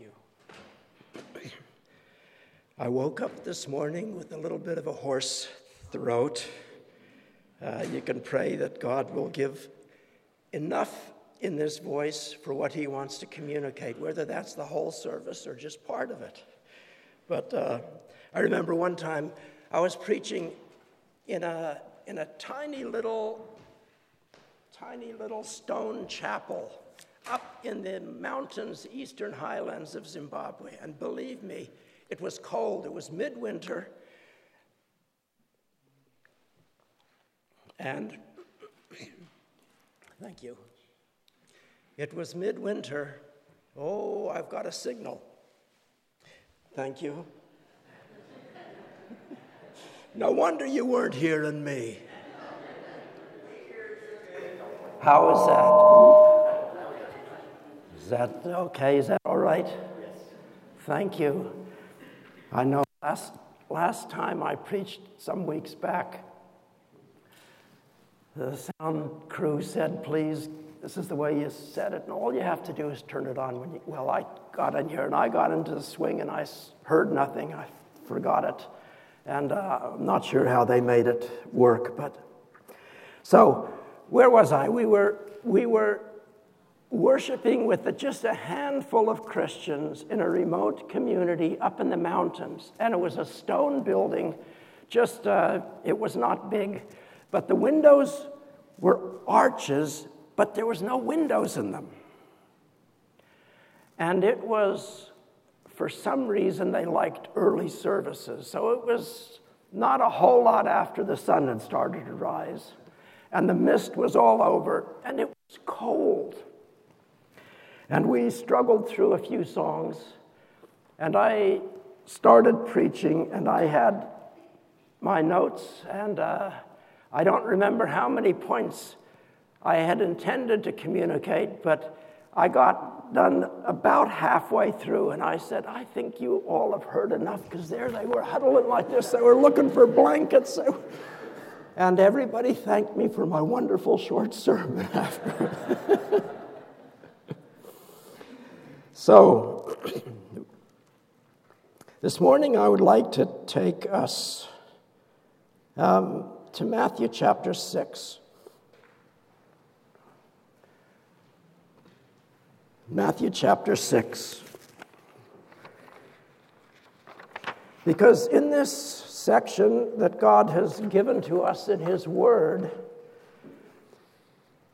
You. I woke up this morning with a little bit of a hoarse throat. Uh, you can pray that God will give enough in this voice for what He wants to communicate, whether that's the whole service or just part of it. But uh, I remember one time I was preaching in a, in a tiny little, tiny little stone chapel up in the mountains, eastern highlands of Zimbabwe. And believe me, it was cold. It was midwinter. And thank you. It was midwinter. Oh, I've got a signal. Thank you. no wonder you weren't hearing me. How is that? Is that okay? Is that all right? Yes. Thank you. I know last, last time I preached some weeks back, the sound crew said, please, this is the way you said it, and all you have to do is turn it on. When you, well, I got in here and I got into the swing and I heard nothing. I forgot it. And uh, I'm not sure how they made it work, but so where was I? We were, we were worshiping with just a handful of Christians in a remote community up in the mountains. And it was a stone building, just, uh, it was not big, but the windows were arches, but there was no windows in them. And it was, for some reason, they liked early services. So it was not a whole lot after the sun had started to rise. And the mist was all over, and it was cold. And we struggled through a few songs, and I started preaching, and I had my notes, and uh, I don't remember how many points I had intended to communicate, but I got done about halfway through, and I said, I think you all have heard enough, because there they were huddling like this. They were looking for blankets. And everybody thanked me for my wonderful short sermon after. So, this morning I would like to take us um, to Matthew chapter 6. Matthew chapter 6. Because in this section that God has given to us in His Word,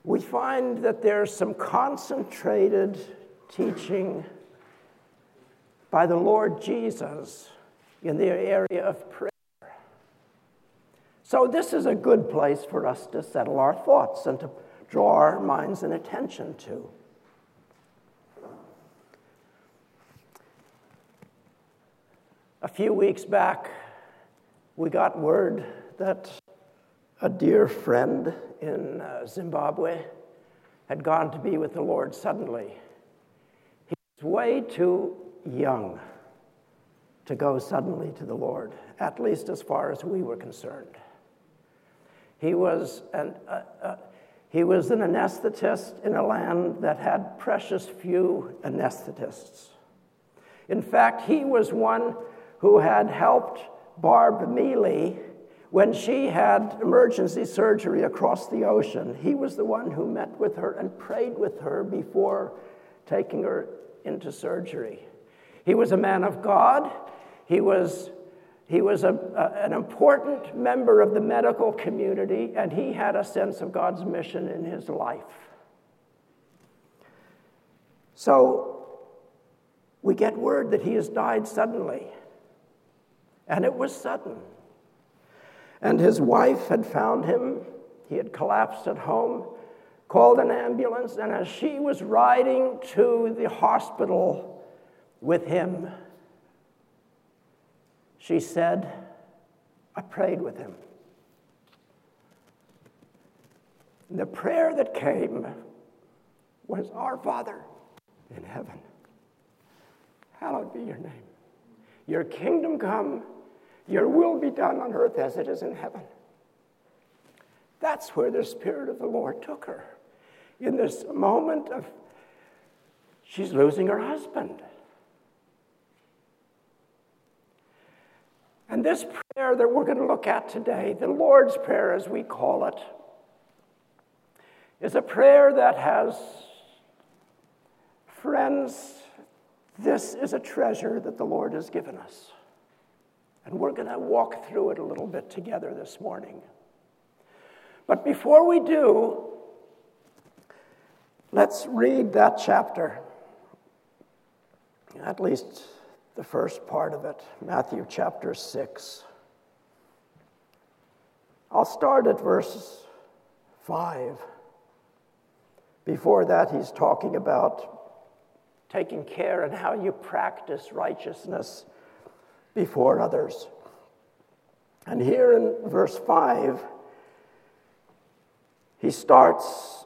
we find that there's some concentrated teaching by the Lord Jesus in the area of prayer. So, this is a good place for us to settle our thoughts and to draw our minds and attention to. A few weeks back, we got word that a dear friend in uh, Zimbabwe had gone to be with the Lord suddenly way too young to go suddenly to the Lord, at least as far as we were concerned. He was an, uh, uh, he was an anesthetist in a land that had precious few anesthetists. In fact, he was one who had helped Barb Mealy when she had emergency surgery across the ocean. He was the one who met with her and prayed with her before taking her into surgery. He was a man of God. He was, he was a, a, an important member of the medical community, and he had a sense of God's mission in his life. So we get word that he has died suddenly, and it was sudden. And his wife had found him. He had collapsed at home called an ambulance, and as she was riding to the hospital with him, she said, I prayed with him. And the prayer that came was, Our Father in heaven, hallowed be your name. Your kingdom come, your will be done on earth as it is in heaven. That's where the Spirit of the Lord took her in this moment of she's losing her husband. And this prayer that we're going to look at today, the Lord's Prayer as we call it, is a prayer that has, friends, this is a treasure that the Lord has given us. And we're going to walk through it a little bit together this morning. But before we do, let's read that chapter, at least the first part of it, Matthew chapter 6. I'll start at verse 5. Before that, he's talking about taking care and how you practice righteousness before others. And here in verse 5, he starts,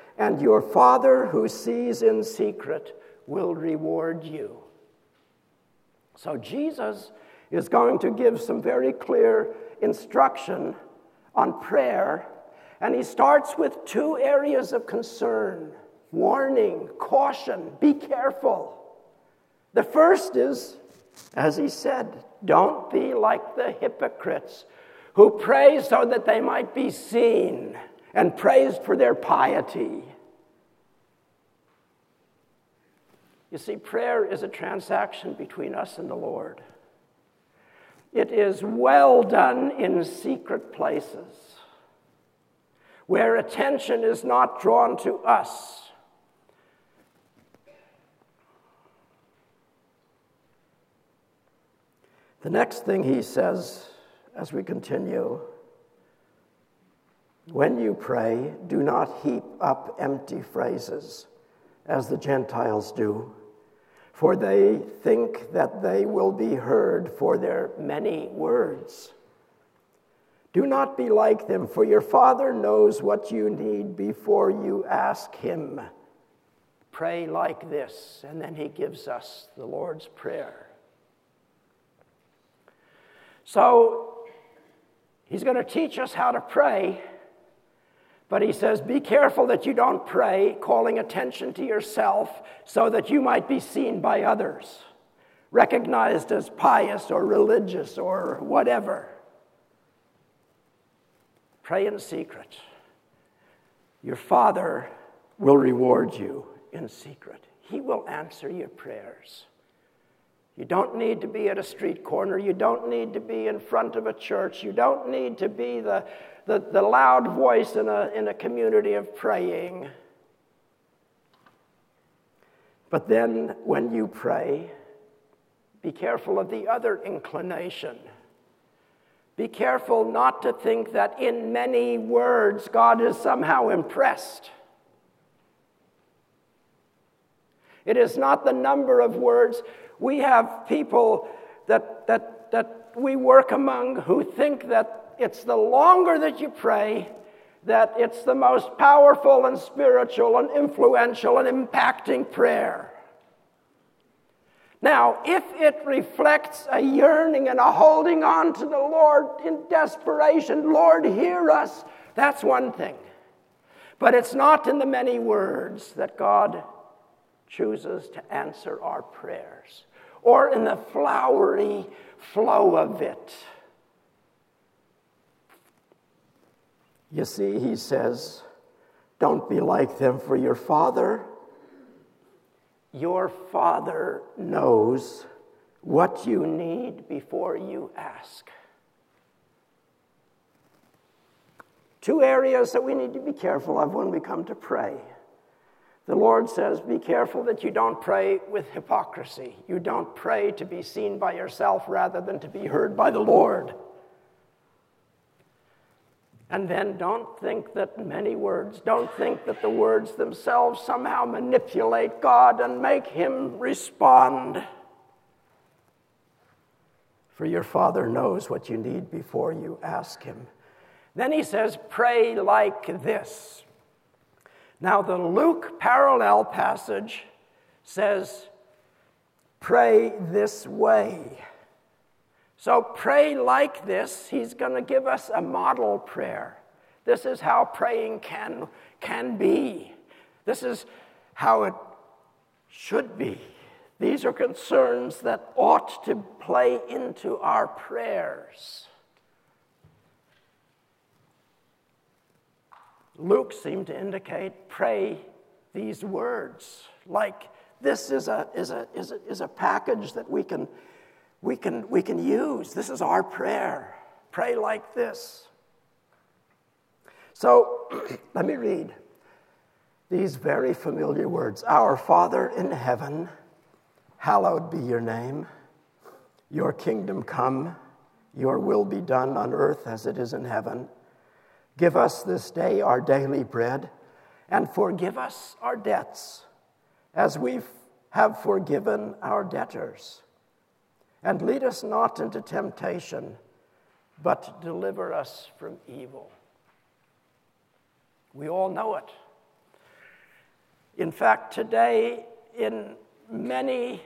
and your Father who sees in secret will reward you. So Jesus is going to give some very clear instruction on prayer, and he starts with two areas of concern warning, caution, be careful. The first is, as he said, don't be like the hypocrites who pray so that they might be seen and praised for their piety. You see, prayer is a transaction between us and the Lord. It is well done in secret places where attention is not drawn to us. The next thing he says as we continue when you pray, do not heap up empty phrases as the Gentiles do for they think that they will be heard for their many words. Do not be like them, for your Father knows what you need before you ask Him. Pray like this, and then He gives us the Lord's Prayer. So, He's going to teach us how to pray but he says, Be careful that you don't pray, calling attention to yourself so that you might be seen by others, recognized as pious or religious or whatever. Pray in secret. Your Father will reward you in secret, He will answer your prayers. You don't need to be at a street corner. You don't need to be in front of a church. You don't need to be the, the, the loud voice in a, in a community of praying. But then when you pray, be careful of the other inclination. Be careful not to think that in many words God is somehow impressed. It is not the number of words. We have people that, that, that we work among who think that it's the longer that you pray that it's the most powerful and spiritual and influential and impacting prayer. Now, if it reflects a yearning and a holding on to the Lord in desperation, Lord, hear us, that's one thing. But it's not in the many words that God chooses to answer our prayers or in the flowery flow of it. You see, he says, don't be like them, for your Father, your Father knows what you need before you ask. Two areas that we need to be careful of when we come to pray. The Lord says, Be careful that you don't pray with hypocrisy. You don't pray to be seen by yourself rather than to be heard by the Lord. And then don't think that many words, don't think that the words themselves somehow manipulate God and make him respond. for your Father knows what you need before you ask Him. Then he says, Pray like this. Now, the Luke parallel passage says, Pray this way. So, pray like this. He's going to give us a model prayer. This is how praying can, can be. This is how it should be. These are concerns that ought to play into our prayers. Luke seemed to indicate pray these words like this is a, is a, is a, is a package that we can, we, can, we can use. This is our prayer. Pray like this. So let me read these very familiar words Our Father in heaven Hallowed be your name. Your kingdom come. Your will be done on earth as it is in heaven. Give us this day our daily bread, and forgive us our debts, as we have forgiven our debtors. And lead us not into temptation, but deliver us from evil. We all know it. In fact, today, in many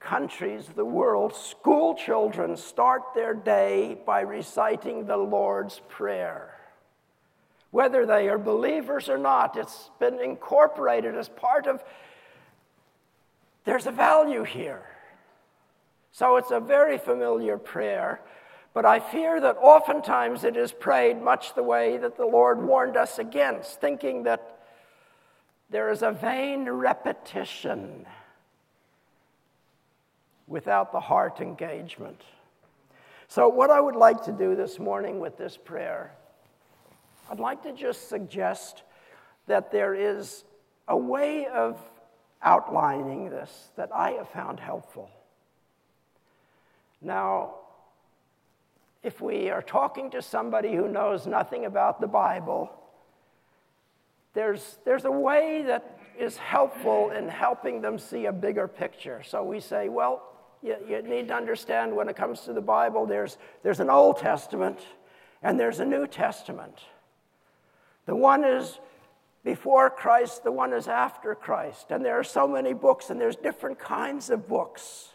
countries of the world, school children start their day by reciting the Lord's Prayer. Whether they are believers or not, it's been incorporated as part of, there's a value here. So it's a very familiar prayer, but I fear that oftentimes it is prayed much the way that the Lord warned us against, thinking that there is a vain repetition without the heart engagement. So, what I would like to do this morning with this prayer, I'd like to just suggest that there is a way of outlining this that I have found helpful. Now, if we are talking to somebody who knows nothing about the Bible, there's, there's a way that is helpful in helping them see a bigger picture. So we say, well, you, you need to understand when it comes to the Bible, there's, there's an Old Testament and there's a New Testament. The one is before Christ, the one is after Christ. And there are so many books, and there's different kinds of books.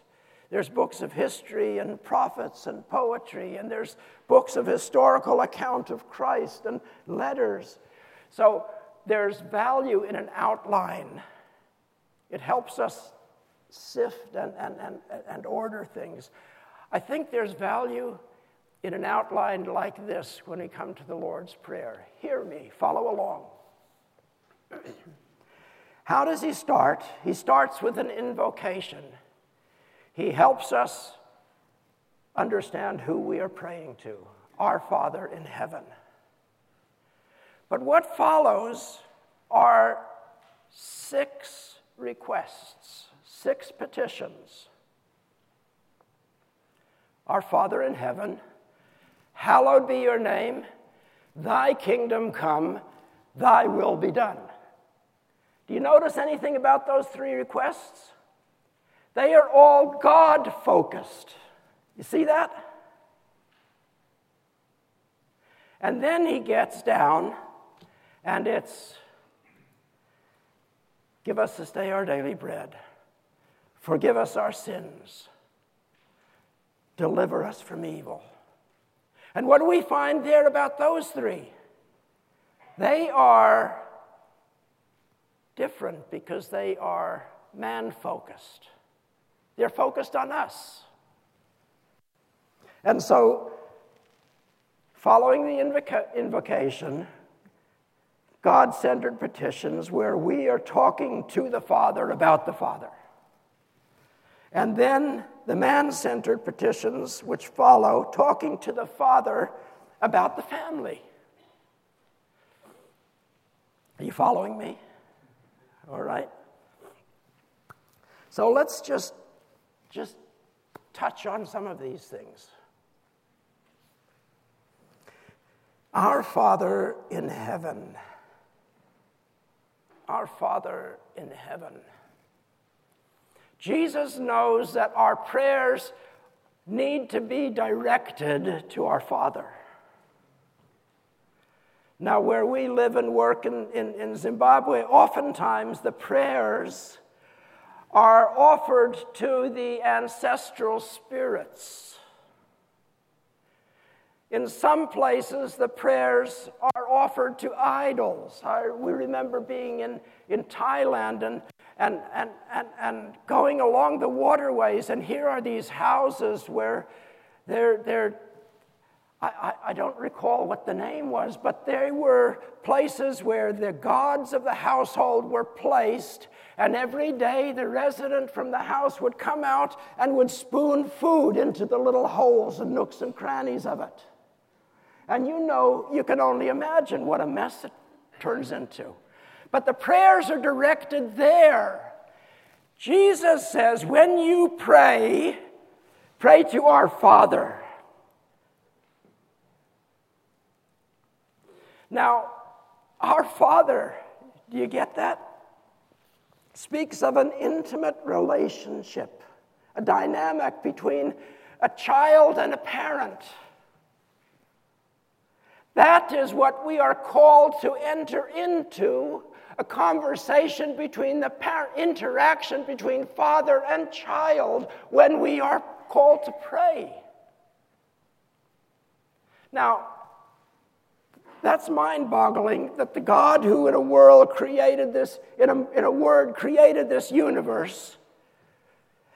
There's books of history and prophets and poetry, and there's books of historical account of Christ and letters. So there's value in an outline. It helps us sift and, and, and, and order things. I think there's value in an outline like this when we come to the Lord's Prayer. Hear me, follow along. How does he start? He starts with an invocation. He helps us understand who we are praying to our Father in heaven. But what follows are six requests six petitions. Our Father in heaven, hallowed be your name, thy kingdom come, thy will be done. Do you notice anything about those three requests? They are all God focused. You see that? And then he gets down, and it's give us this day our daily bread. Forgive us our sins. Deliver us from evil. And what do we find there about those three? They are different because they are man focused. They're focused on us. And so, following the invoca- invocation, God centered petitions where we are talking to the Father about the Father. And then the man centered petitions which follow, talking to the father about the family. Are you following me? All right. So let's just, just touch on some of these things. Our Father in heaven. Our Father in heaven. Jesus knows that our prayers need to be directed to our Father. Now, where we live and work in, in, in, Zimbabwe, oftentimes the prayers are offered to the ancestral spirits. In some places, the prayers are offered to idols. I, we remember being in, in Thailand and, and, and, and, and going along the waterways, and here are these houses where they're, they're I, I, don't recall what the name was, but they were places where the gods of the household were placed, and every day the resident from the house would come out and would spoon food into the little holes and nooks and crannies of it. And you know, you can only imagine what a mess it turns into. But the prayers are directed there. Jesus says, when you pray, pray to our Father. Now, our Father, do you get that? Speaks of an intimate relationship, a dynamic between a child and a parent. That is what we are called to enter into a conversation between the par- interaction between father and child when we are called to pray. Now, that's mind boggling that the God who in a world created this, in a, in a word, created this universe,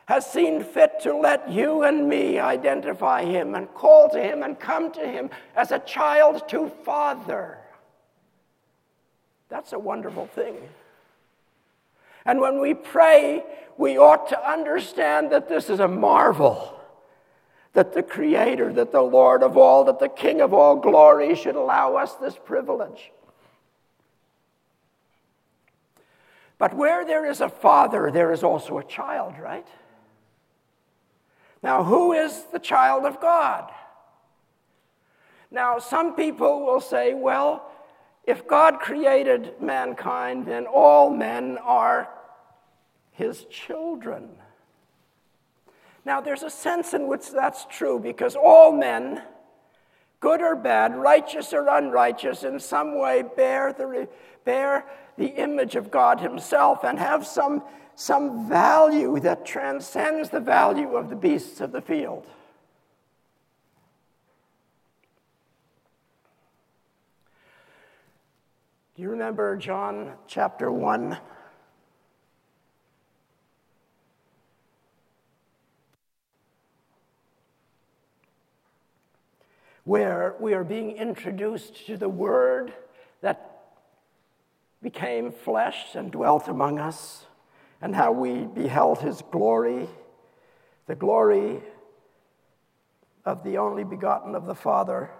has seen fit to let you and me identify him and call to him and come to him as a child to father. That's a wonderful thing. And when we pray, we ought to understand that this is a marvel. That the Creator, that the Lord of all, that the King of all glory should allow us this privilege. But where there is a father, there is also a child, right? Now, who is the child of God? Now, some people will say, well, if God created mankind, then all men are his children. Now, there's a sense in which that's true because all men, good or bad, righteous or unrighteous, in some way bear the, bear the image of God Himself and have some some value that transcends the value of the beasts of the field. Do you remember John chapter 1? Where we are being introduced to the Word that became flesh and dwelt among us and how we beheld his glory, the glory of the only begotten of the Father.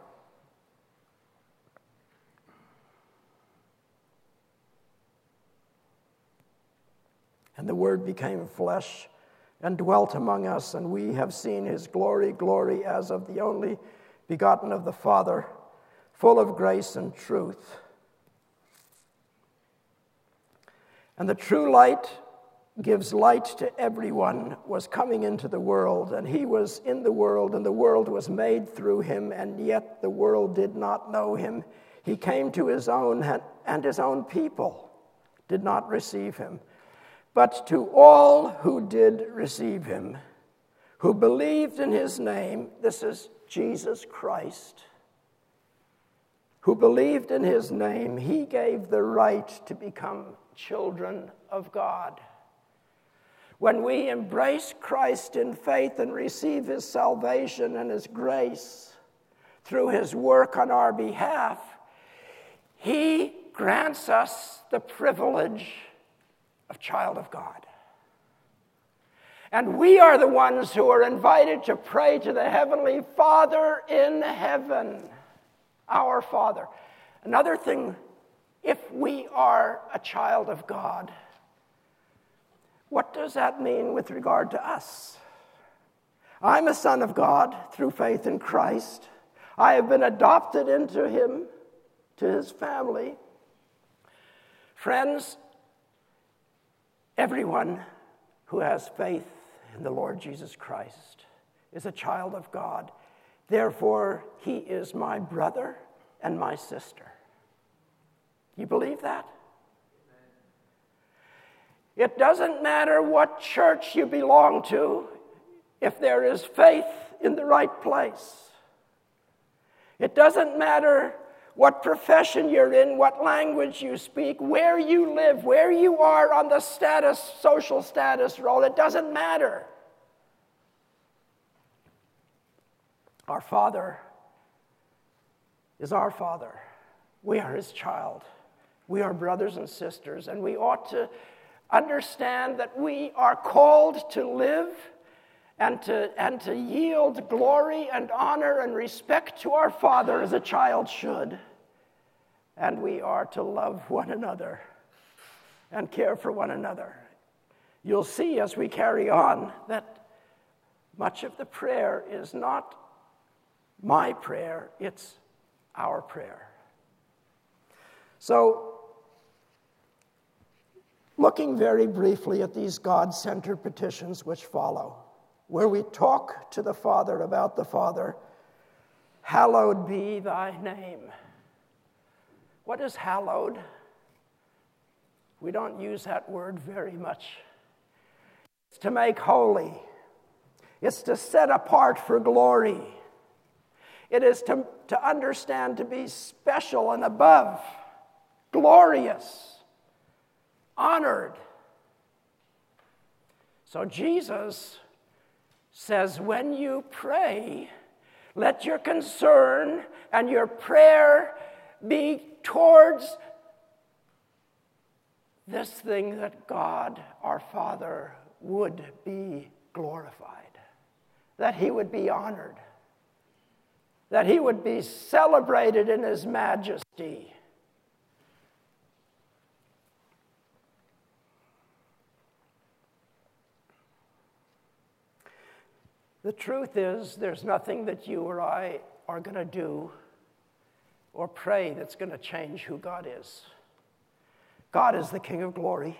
And the Word became flesh and dwelt among us, and we have seen his glory, glory as of the only begotten of the Father, full of grace and truth. And the true light gives light to everyone, was coming into the world, and he was in the world, and the world was made through him, and yet the world did not know him. He came to his own, and his own people did not receive him. But to all who did receive him, who believed in his name, this is Jesus Christ, who believed in his name, he gave the right to become children of God. When we embrace Christ in faith and receive his salvation and his grace through his work on our behalf, he grants us the privilege child of God. And we are the ones who are invited to pray to the Heavenly Father in heaven, our Father. Another thing, if we are a child of God, what does that mean with regard to us? I'm a son of God through faith in Christ. I have been adopted into Him, to His family. Friends, everyone who has faith in the Lord Jesus Christ is a child of God. Therefore, he is my brother and my sister. You believe that? It doesn't matter what church you belong to if there is faith in the right place. It doesn't matter what profession you're in, what language you speak, where you live, where you are on the status, social status role. It doesn't matter. Our Father is our Father. We are His child. We are brothers and sisters, and we ought to understand that we are called to live and to, and to yield glory and honor and respect to our Father as a child should. And we are to love one another and care for one another. You'll see as we carry on that much of the prayer is not my prayer, it's our prayer. So, looking very briefly at these God centered petitions which follow, where we talk to the Father about the Father, hallowed be thy name. What is hallowed? We don't use that word very much. It's to make holy, it's to set apart for glory, it is to, to understand to be special and above, glorious honored. So Jesus says, when you pray, let your concern and your prayer be towards this thing that God our Father would be glorified, that he would be honored, that he would be celebrated in his majesty. The truth is, there's nothing that you or I are going to do or pray that's going to change who God is. God is the King of glory.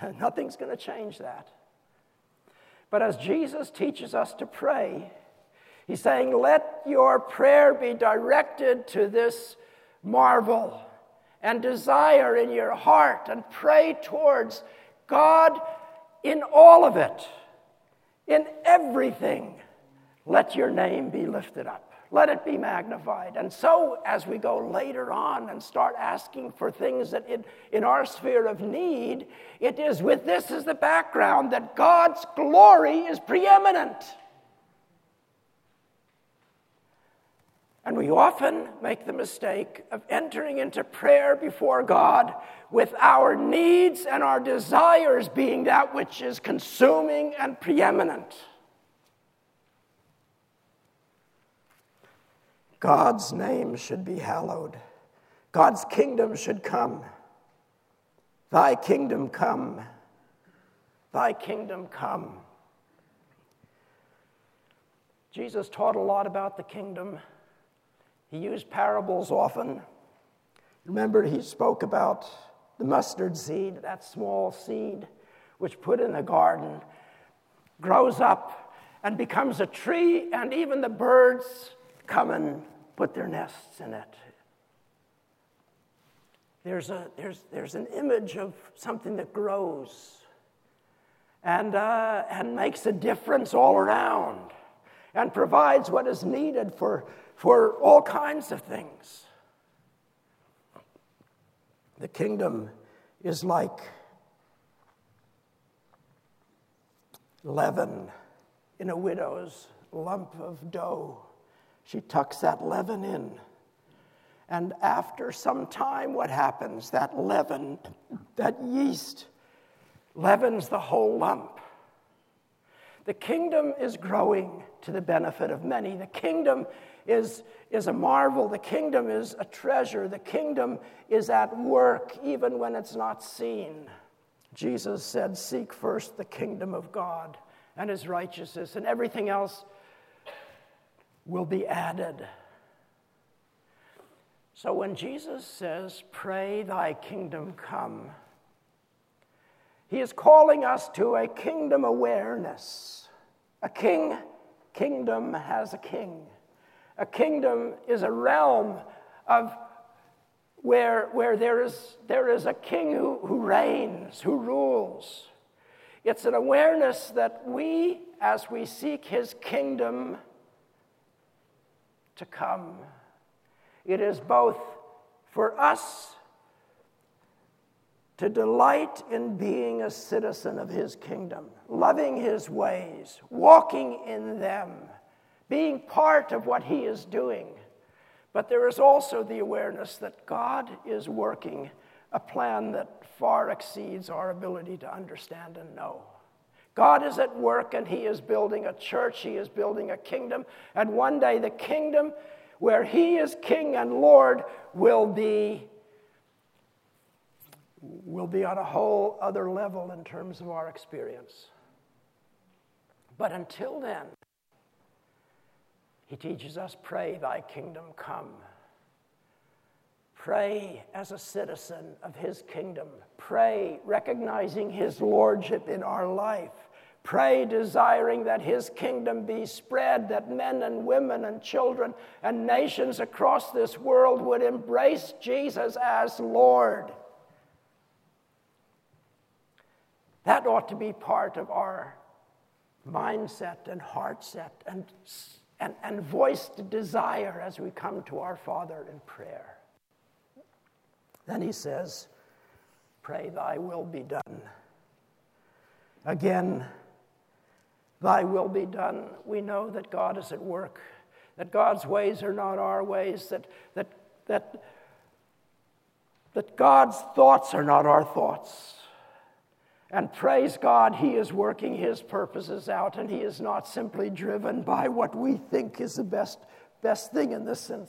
And nothing's going to change that. But as Jesus teaches us to pray, he's saying, Let your prayer be directed to this marvel and desire in your heart and pray towards God in all of it. In everything, let your name be lifted up. Let it be magnified. And so, as we go later on and start asking for things that in, in our sphere of need, it is with this as the background that God's glory is preeminent. And we often make the mistake of entering into prayer before God with our needs and our desires being that which is consuming and preeminent. God's name should be hallowed. God's kingdom should come. Thy kingdom come. Thy kingdom come. Jesus taught a lot about the kingdom. He used parables often. Remember, he spoke about the mustard seed, that small seed which put in the garden, grows up and becomes a tree, and even the birds come and put their nests in it. There's, a, there's, there's an image of something that grows and, uh, and makes a difference all around and provides what is needed for for all kinds of things. The kingdom is like leaven in a widow's lump of dough. She tucks that leaven in. And after some time, what happens? That leaven, that yeast, leavens the whole lump. The kingdom is growing to the benefit of many. The kingdom is, is a marvel. The kingdom is a treasure. The kingdom is at work even when it's not seen. Jesus said, Seek first the kingdom of God and his righteousness, and everything else will be added. So when Jesus says, Pray thy kingdom come, he is calling us to a kingdom awareness. A king kingdom has a king. A kingdom is a realm of where, where there, is, there is a king who, who reigns, who rules. It's an awareness that we, as we seek his kingdom to come, it is both for us to delight in being a citizen of his kingdom, loving his ways, walking in them, being part of what he is doing. But there is also the awareness that God is working a plan that far exceeds our ability to understand and know. God is at work and He is building a church, He is building a kingdom, and one day the kingdom where He is King and Lord will be, will be on a whole other level in terms of our experience. But until then, He teaches us pray, Thy kingdom come. Pray as a citizen of His kingdom. Pray recognizing His lordship in our life. Pray desiring that His kingdom be spread, that men and women and children and nations across this world would embrace Jesus as Lord. That ought to be part of our mindset and heart set and, and, and voiced desire as we come to our Father in prayer. Then he says, Pray, thy will be done. Again, thy will be done. We know that God is at work, that God's ways are not our ways, that, that, that, that God's thoughts are not our thoughts. And praise God, He is working His purposes out, and He is not simply driven by what we think is the best, best thing in this in,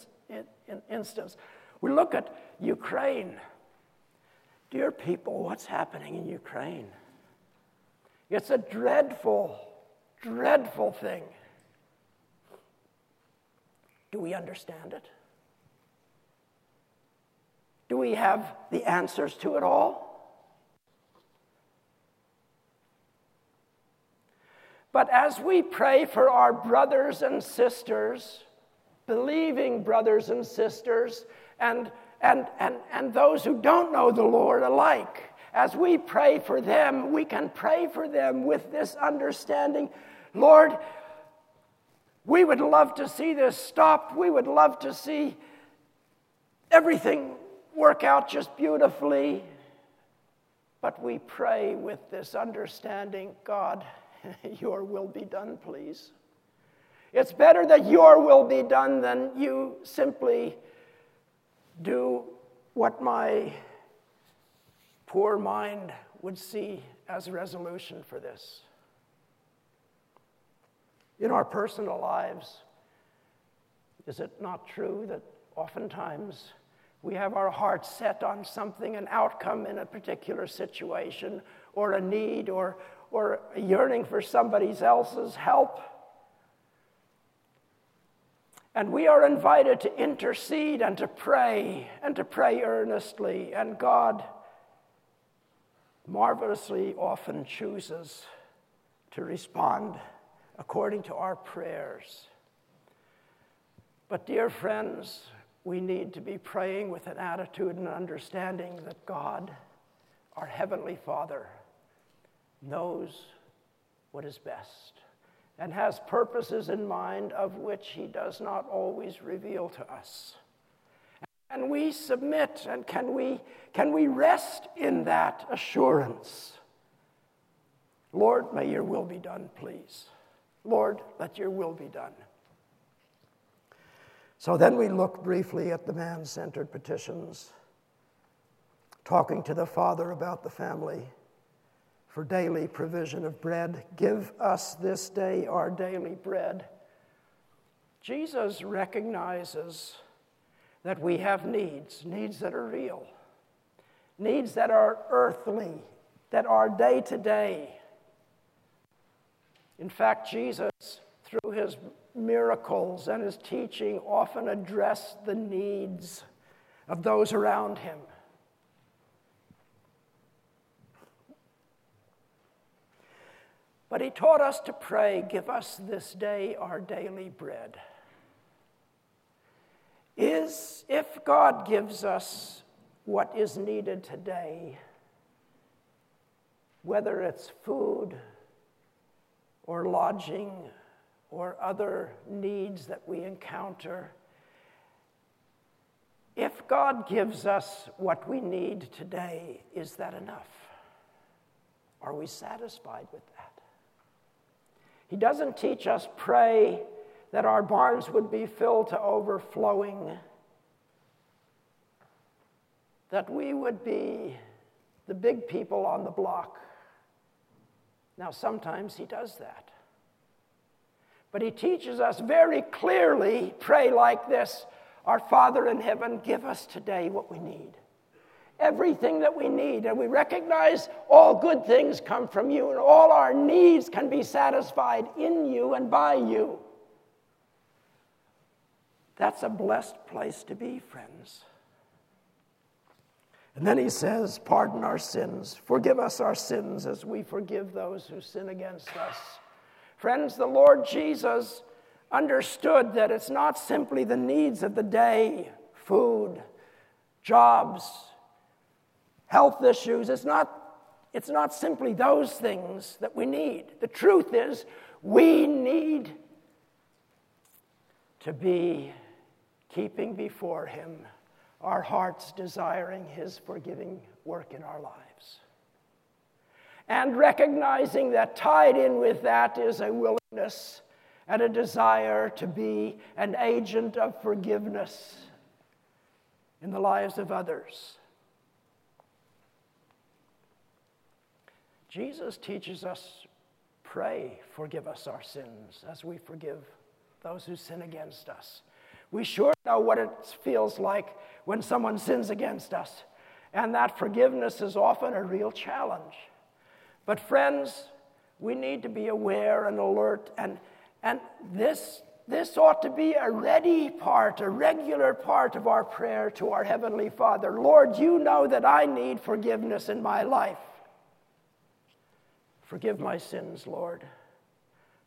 in instance. We look at Ukraine. Dear people, what's happening in Ukraine? It's a dreadful, dreadful thing. Do we understand it? Do we have the answers to it all? But as we pray for our brothers and sisters, believing brothers and sisters, and, and, and, and those who don't know the Lord alike. As we pray for them, we can pray for them with this understanding Lord, we would love to see this stop. We would love to see everything work out just beautifully. But we pray with this understanding God, your will be done, please. It's better that your will be done than you simply do what my poor mind would see as resolution for this. In our personal lives, is it not true that oftentimes we have our hearts set on something, an outcome in a particular situation, or a need, or, or a yearning for somebody else's help? And we are invited to intercede and to pray and to pray earnestly. And God marvelously often chooses to respond according to our prayers. But, dear friends, we need to be praying with an attitude and understanding that God, our Heavenly Father, knows what is best and has purposes in mind of which he does not always reveal to us. Can we submit and can we, can we rest in that assurance? Lord, may your will be done, please. Lord, let your will be done. So then we look briefly at the man centered petitions, talking to the Father about the family for daily provision of bread. Give us this day our daily bread. Jesus recognizes that we have needs, needs that are real, needs that are earthly, that are day to day. In fact, Jesus, through his miracles and his teaching, often addressed the needs of those around him. But he taught us to pray, Give us this day our daily bread. Is if God gives us what is needed today, whether it's food or lodging or other needs that we encounter, if God gives us what we need today, is that enough? Are we satisfied with that? He doesn't teach us pray that our barns would be filled to overflowing, that we would be the big people on the block. Now, sometimes he does that. But he teaches us very clearly pray like this Our Father in heaven, give us today what we need everything that we need. And we recognize all good things come from you, and all our needs can be satisfied in you and by you. That's a blessed place to be, friends. And then he says, Pardon our sins, forgive us our sins as we forgive those who sin against us. Friends, the Lord Jesus understood that it's not simply the needs of the day food, jobs, health issues. It's not, it's not simply those things that we need. The truth is, we need to be keeping before Him our hearts desiring His forgiving work in our lives. And recognizing that tied in with that is a willingness and a desire to be an agent of forgiveness in the lives of others. Jesus teaches us pray, forgive us our sins as we forgive those who sin against us. We sure know what it feels like when someone sins against us, and that forgiveness is often a real challenge. But, friends, we need to be aware and alert, and, and this, this ought to be a ready part, a regular part of our prayer to our Heavenly Father. Lord, you know that I need forgiveness in my life. Forgive my sins, Lord.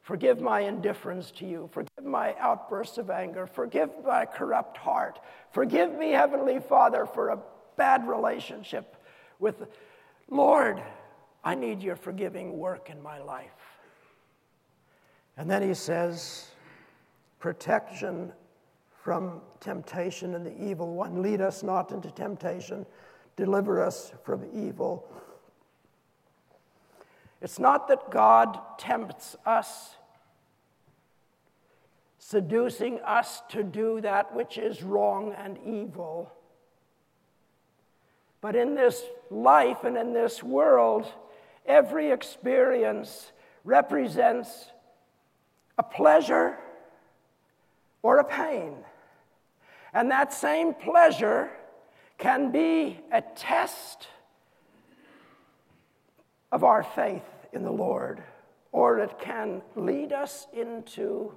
Forgive my indifference to you. Forgive my outbursts of anger. Forgive my corrupt heart. Forgive me, Heavenly Father, for a bad relationship with Lord. I need your forgiving work in my life. And then he says, protection from temptation and the evil one. Lead us not into temptation, deliver us from evil. It's not that God tempts us, seducing us to do that which is wrong and evil. But in this life and in this world, every experience represents a pleasure or a pain. And that same pleasure can be a test of our faith in the Lord, or it can lead us into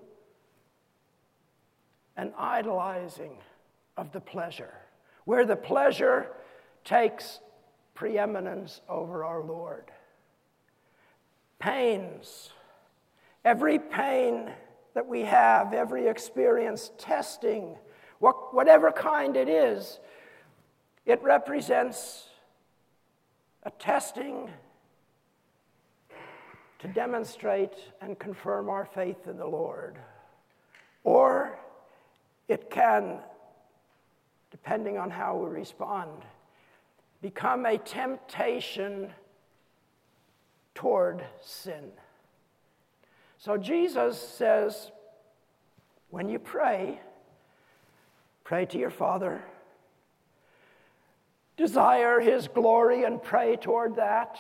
an idolizing of the pleasure, where the pleasure takes preeminence over our Lord. Pains, every pain that we have, every experience, testing, whatever kind it is, it represents a testing to demonstrate and confirm our faith in the Lord. Or it can, depending on how we respond, become a temptation toward sin. So Jesus says, when you pray, pray to your Father, desire His glory and pray toward that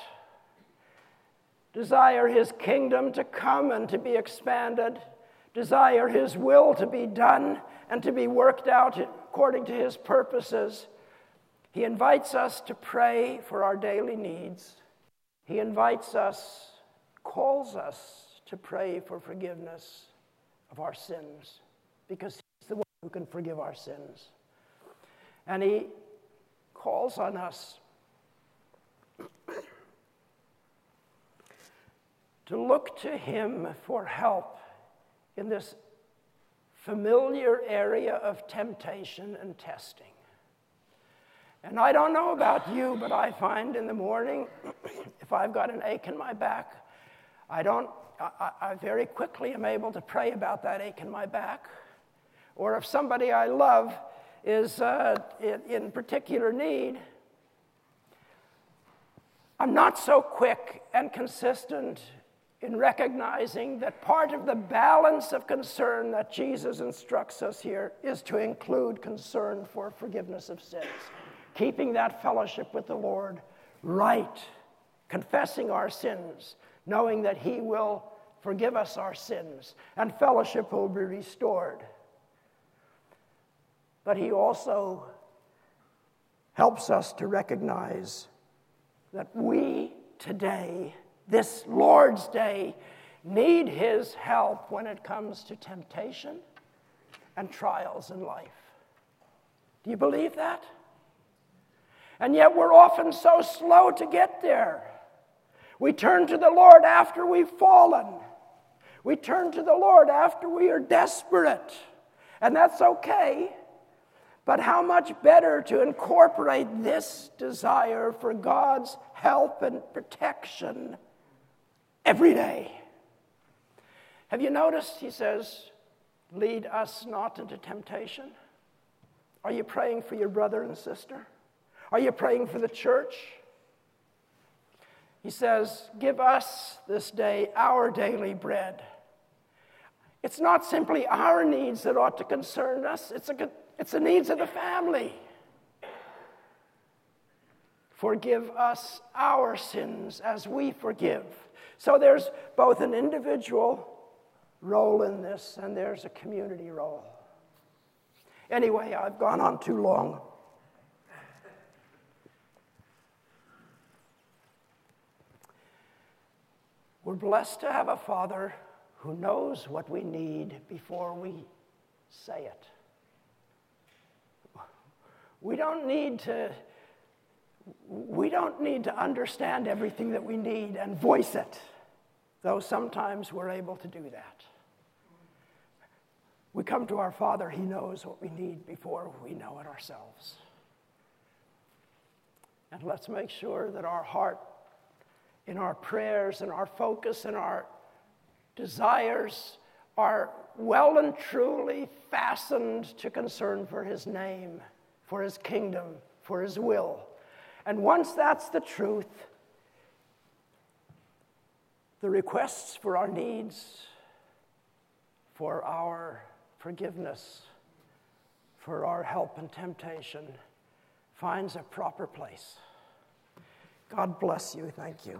desire his kingdom to come and to be expanded, desire his will to be done and to be worked out according to his purposes. He invites us to pray for our daily needs. He invites us, calls us to pray for forgiveness of our sins because he's the one who can forgive our sins. And he calls on us to look to Him for help in this familiar area of temptation and testing. And I don't know about you, but I find in the morning, if I've got an ache in my back, I don't, I, I, very quickly am able to pray about that ache in my back. Or if somebody I love is uh, in, in particular need, I'm not so quick and consistent in recognizing that part of the balance of concern that Jesus instructs us here is to include concern for forgiveness of sins, keeping that fellowship with the Lord right, confessing our sins, knowing that He will forgive us our sins, and fellowship will be restored. But He also helps us to recognize that we today this Lord's Day need His help when it comes to temptation and trials in life. Do you believe that? And yet we're often so slow to get there. We turn to the Lord after we've fallen. We turn to the Lord after we are desperate. And that's okay. But how much better to incorporate this desire for God's help and protection every day. Have you noticed? He says, Lead us not into temptation. Are you praying for your brother and sister? Are you praying for the church? He says, Give us this day our daily bread. It's not simply our needs that ought to concern us, it's, a, it's the needs of the family. Forgive us our sins as we forgive so there's both an individual role in this and there's a community role. Anyway, I've gone on too long. We're blessed to have a Father who knows what we need before we say it. We don't need to we don't need to understand everything that we need and voice it, though sometimes we're able to do that. We come to our Father, He knows what we need before we know it ourselves. And let's make sure that our heart, in our prayers, and our focus, and our desires are well and truly fastened to concern for His name, for His kingdom, for His will and once that's the truth, the requests for our needs, for our forgiveness, for our help in temptation finds a proper place. God bless you. Thank you.